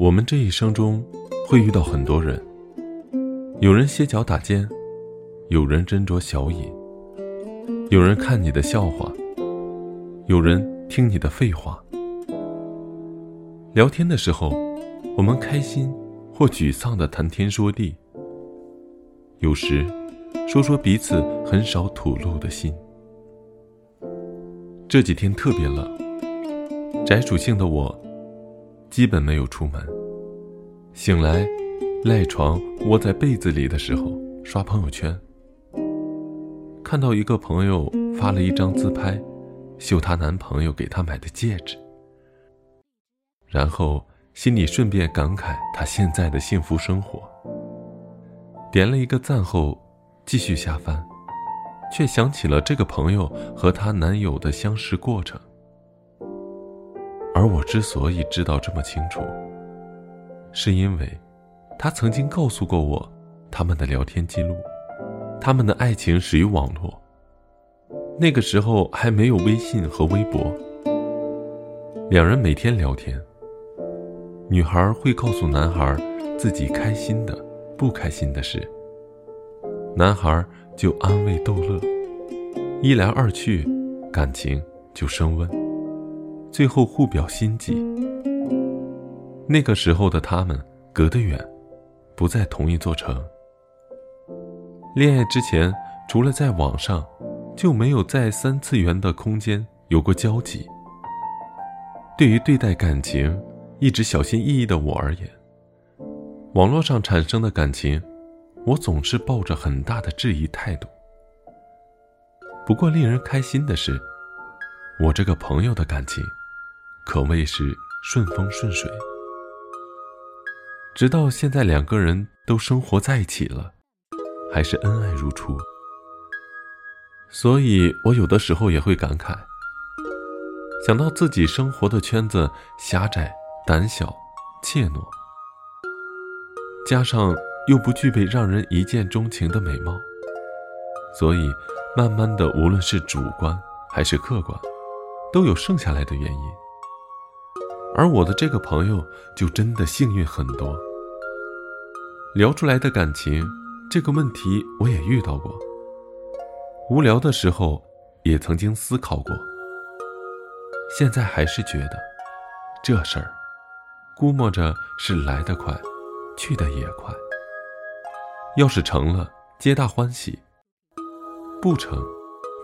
我们这一生中会遇到很多人，有人歇脚打尖，有人斟酌小饮，有人看你的笑话，有人听你的废话。聊天的时候，我们开心或沮丧的谈天说地，有时说说彼此很少吐露的心。这几天特别冷，宅属性的我。基本没有出门。醒来，赖床窝在被子里的时候，刷朋友圈，看到一个朋友发了一张自拍，秀她男朋友给她买的戒指，然后心里顺便感慨她现在的幸福生活。点了一个赞后，继续下翻，却想起了这个朋友和她男友的相识过程。而我之所以知道这么清楚，是因为，他曾经告诉过我，他们的聊天记录，他们的爱情始于网络。那个时候还没有微信和微博，两人每天聊天。女孩会告诉男孩自己开心的、不开心的事，男孩就安慰逗乐，一来二去，感情就升温。最后互表心迹。那个时候的他们隔得远，不在同一座城。恋爱之前，除了在网上，就没有在三次元的空间有过交集。对于对待感情一直小心翼翼的我而言，网络上产生的感情，我总是抱着很大的质疑态度。不过令人开心的是，我这个朋友的感情。可谓是顺风顺水，直到现在两个人都生活在一起了，还是恩爱如初。所以我有的时候也会感慨，想到自己生活的圈子狭窄、胆小、怯懦，加上又不具备让人一见钟情的美貌，所以慢慢的，无论是主观还是客观，都有剩下来的原因。而我的这个朋友就真的幸运很多。聊出来的感情这个问题我也遇到过，无聊的时候也曾经思考过。现在还是觉得，这事儿，估摸着是来得快，去得也快。要是成了，皆大欢喜；不成，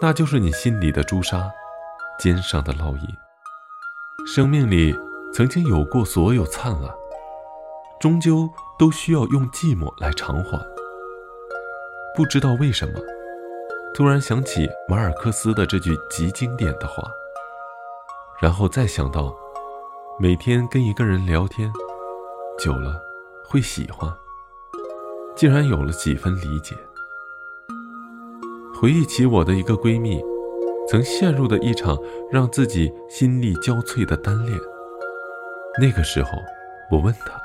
那就是你心里的朱砂，肩上的烙印。生命里。曾经有过所有灿烂，终究都需要用寂寞来偿还。不知道为什么，突然想起马尔克斯的这句极经典的话，然后再想到，每天跟一个人聊天，久了会喜欢，竟然有了几分理解。回忆起我的一个闺蜜，曾陷入的一场让自己心力交瘁的单恋。那个时候，我问他：“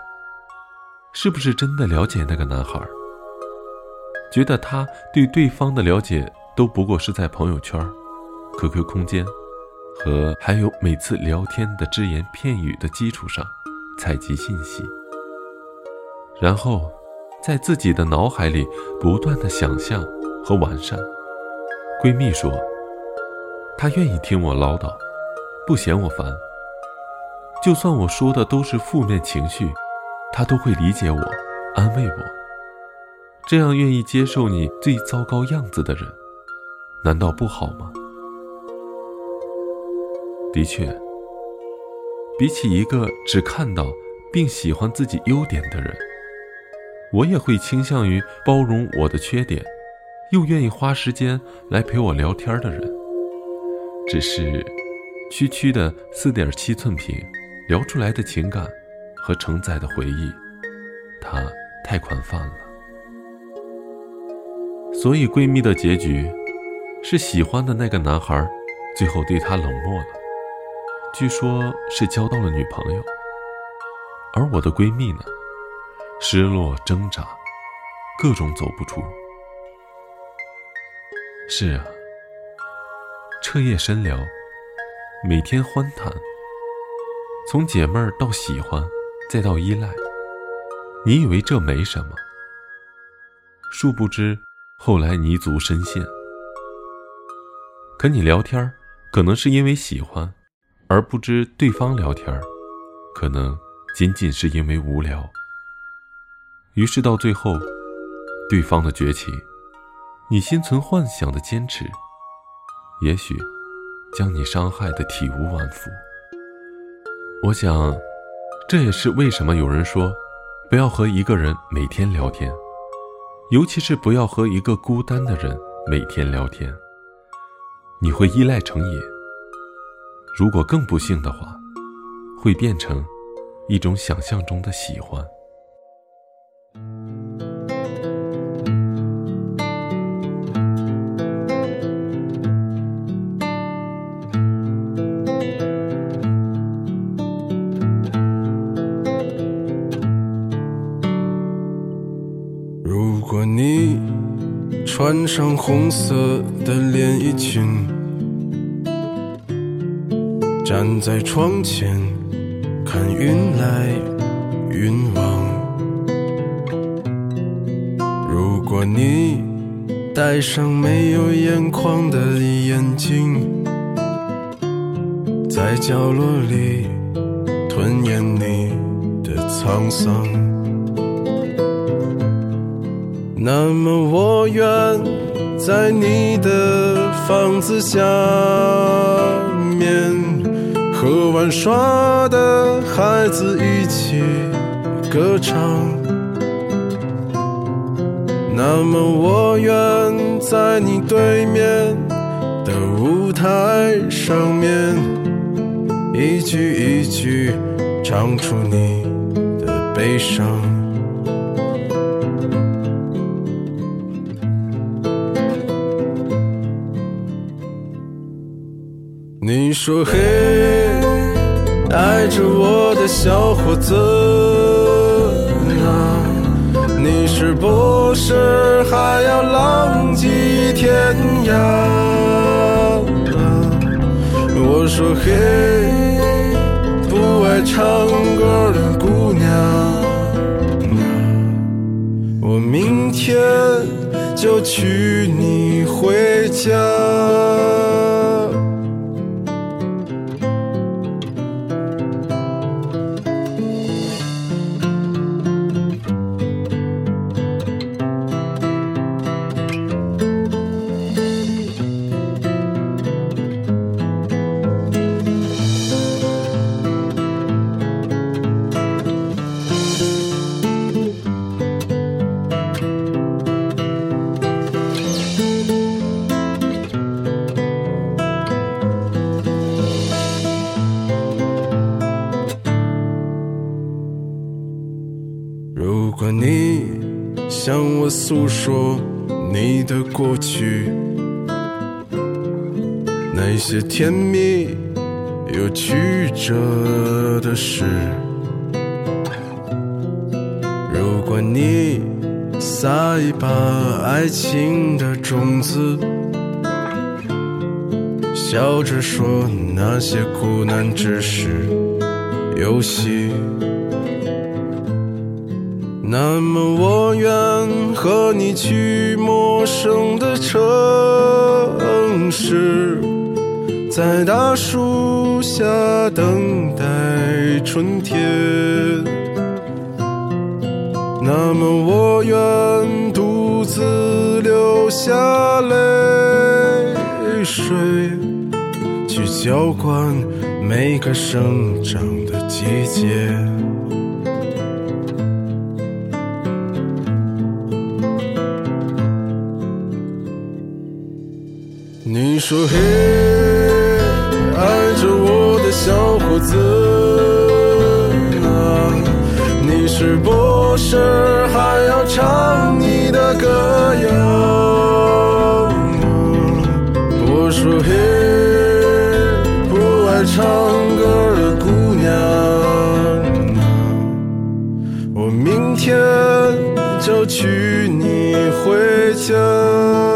是不是真的了解那个男孩？觉得他对对方的了解都不过是在朋友圈、QQ 空间和还有每次聊天的只言片语的基础上采集信息，然后在自己的脑海里不断的想象和完善。”闺蜜说：“她愿意听我唠叨，不嫌我烦。”就算我说的都是负面情绪，他都会理解我，安慰我。这样愿意接受你最糟糕样子的人，难道不好吗？的确，比起一个只看到并喜欢自己优点的人，我也会倾向于包容我的缺点，又愿意花时间来陪我聊天的人。只是，区区的四点七寸屏。聊出来的情感和承载的回忆，它太宽泛了。所以闺蜜的结局是喜欢的那个男孩最后对她冷漠了，据说是交到了女朋友。而我的闺蜜呢，失落挣扎，各种走不出。是啊，彻夜深聊，每天欢谈。从解闷儿到喜欢，再到依赖，你以为这没什么，殊不知后来泥足深陷。可你聊天可能是因为喜欢，而不知对方聊天可能仅仅是因为无聊。于是到最后，对方的绝情，你心存幻想的坚持，也许将你伤害的体无完肤。我想，这也是为什么有人说，不要和一个人每天聊天，尤其是不要和一个孤单的人每天聊天。你会依赖成瘾，如果更不幸的话，会变成一种想象中的喜欢。穿上红色的连衣裙，站在窗前看云来云往。如果你戴上没有眼眶的眼镜，在角落里吞咽你的沧桑。那么我愿在你的房子下面和玩耍的孩子一起歌唱。那么我愿在你对面的舞台上面一句一句唱出你的悲伤。你说嘿，爱着我的小伙子啊，你是不是还要浪迹天涯？我说嘿，不爱唱歌的姑娘啊，我明天就娶你回家。向我诉说你的过去，那些甜蜜又曲折的事；如果你撒一把爱情的种子，笑着说那些苦难只是游戏。那么我愿和你去陌生的城市，在大树下等待春天。那么我愿独自流下泪水，去浇灌每个生长的季节。说嘿，爱着我的小伙子啊，你是不是还要唱你的歌谣？我说嘿，不爱唱歌的姑娘，我明天就娶你回家。